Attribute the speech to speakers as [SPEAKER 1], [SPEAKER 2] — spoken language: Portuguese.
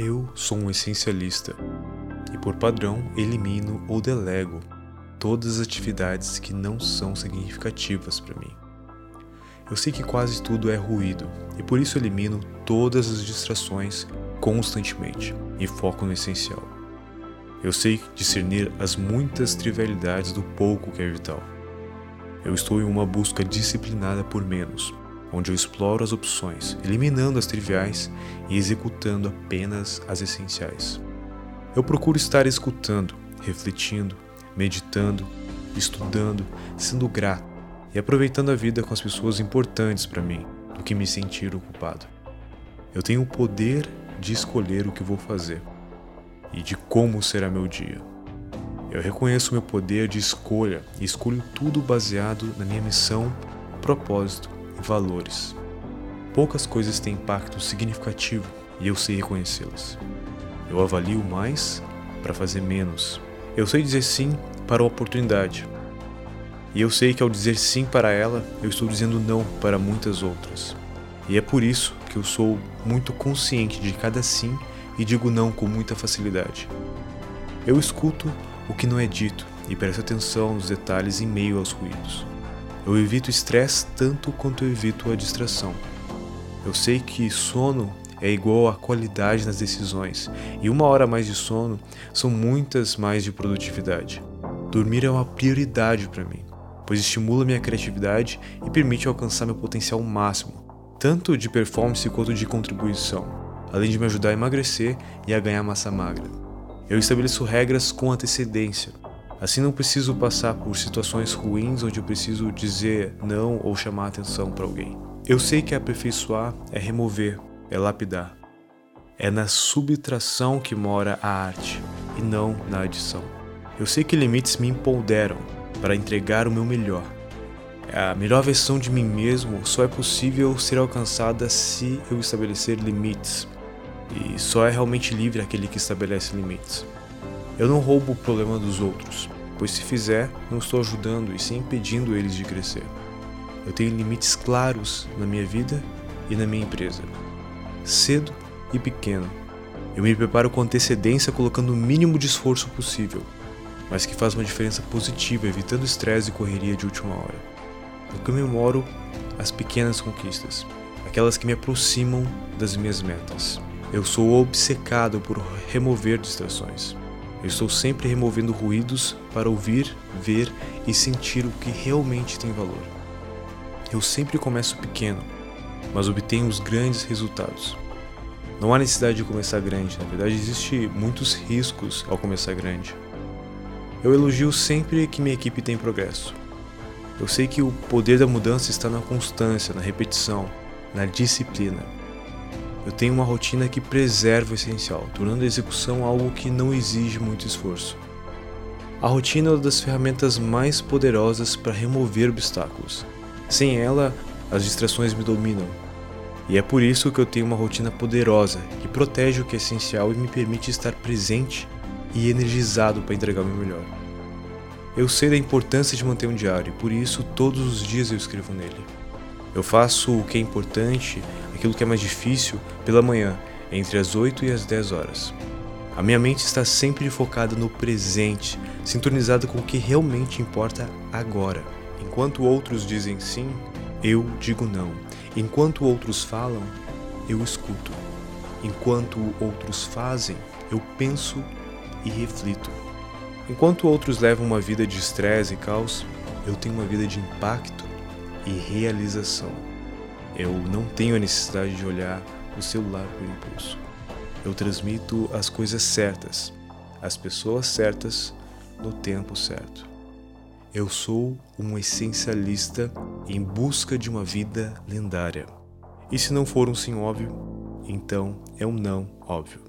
[SPEAKER 1] Eu sou um essencialista e, por padrão, elimino ou delego todas as atividades que não são significativas para mim. Eu sei que quase tudo é ruído e por isso elimino todas as distrações constantemente e foco no essencial. Eu sei discernir as muitas trivialidades do pouco que é vital. Eu estou em uma busca disciplinada por menos, onde eu exploro as opções, eliminando as triviais e executando apenas as essenciais. Eu procuro estar escutando, refletindo, meditando, estudando, sendo grato e aproveitando a vida com as pessoas importantes para mim, do que me sentir ocupado. Eu tenho o poder de escolher o que vou fazer e de como será meu dia. Eu reconheço meu poder de escolha e escolho tudo baseado na minha missão, propósito valores. Poucas coisas têm impacto significativo e eu sei reconhecê-las. Eu avalio mais para fazer menos. Eu sei dizer sim para a oportunidade. E eu sei que ao dizer sim para ela, eu estou dizendo não para muitas outras. E é por isso que eu sou muito consciente de cada sim e digo não com muita facilidade. Eu escuto o que não é dito e presto atenção nos detalhes em meio aos ruídos. Eu evito estresse tanto quanto eu evito a distração. Eu sei que sono é igual a qualidade nas decisões, e uma hora mais de sono são muitas mais de produtividade. Dormir é uma prioridade para mim, pois estimula minha criatividade e permite alcançar meu potencial máximo, tanto de performance quanto de contribuição, além de me ajudar a emagrecer e a ganhar massa magra. Eu estabeleço regras com antecedência, Assim não preciso passar por situações ruins onde eu preciso dizer não ou chamar atenção para alguém. Eu sei que aperfeiçoar é remover, é lapidar. É na subtração que mora a arte e não na adição. Eu sei que limites me empoderam para entregar o meu melhor. A melhor versão de mim mesmo só é possível ser alcançada se eu estabelecer limites. E só é realmente livre aquele que estabelece limites. Eu não roubo o problema dos outros, pois se fizer, não estou ajudando e sim impedindo eles de crescer. Eu tenho limites claros na minha vida e na minha empresa. Cedo e pequeno. Eu me preparo com antecedência colocando o mínimo de esforço possível, mas que faz uma diferença positiva, evitando estresse e correria de última hora. Eu comemoro as pequenas conquistas, aquelas que me aproximam das minhas metas. Eu sou obcecado por remover distrações. Eu estou sempre removendo ruídos para ouvir, ver e sentir o que realmente tem valor. Eu sempre começo pequeno, mas obtenho os grandes resultados. Não há necessidade de começar grande, na verdade existe muitos riscos ao começar grande. Eu elogio sempre que minha equipe tem progresso. Eu sei que o poder da mudança está na constância, na repetição, na disciplina. Eu tenho uma rotina que preserva o essencial, tornando a execução algo que não exige muito esforço. A rotina é uma das ferramentas mais poderosas para remover obstáculos. Sem ela, as distrações me dominam. E é por isso que eu tenho uma rotina poderosa que protege o que é essencial e me permite estar presente e energizado para entregar o meu melhor. Eu sei da importância de manter um diário e por isso todos os dias eu escrevo nele. Eu faço o que é importante, aquilo que é mais difícil, pela manhã, entre as 8 e as 10 horas. A minha mente está sempre focada no presente, sintonizada com o que realmente importa agora. Enquanto outros dizem sim, eu digo não. Enquanto outros falam, eu escuto. Enquanto outros fazem, eu penso e reflito. Enquanto outros levam uma vida de estresse e caos, eu tenho uma vida de impacto e realização. Eu não tenho a necessidade de olhar o celular por impulso. Eu transmito as coisas certas, as pessoas certas, no tempo certo. Eu sou um essencialista em busca de uma vida lendária. E se não for um sim óbvio, então é um não óbvio.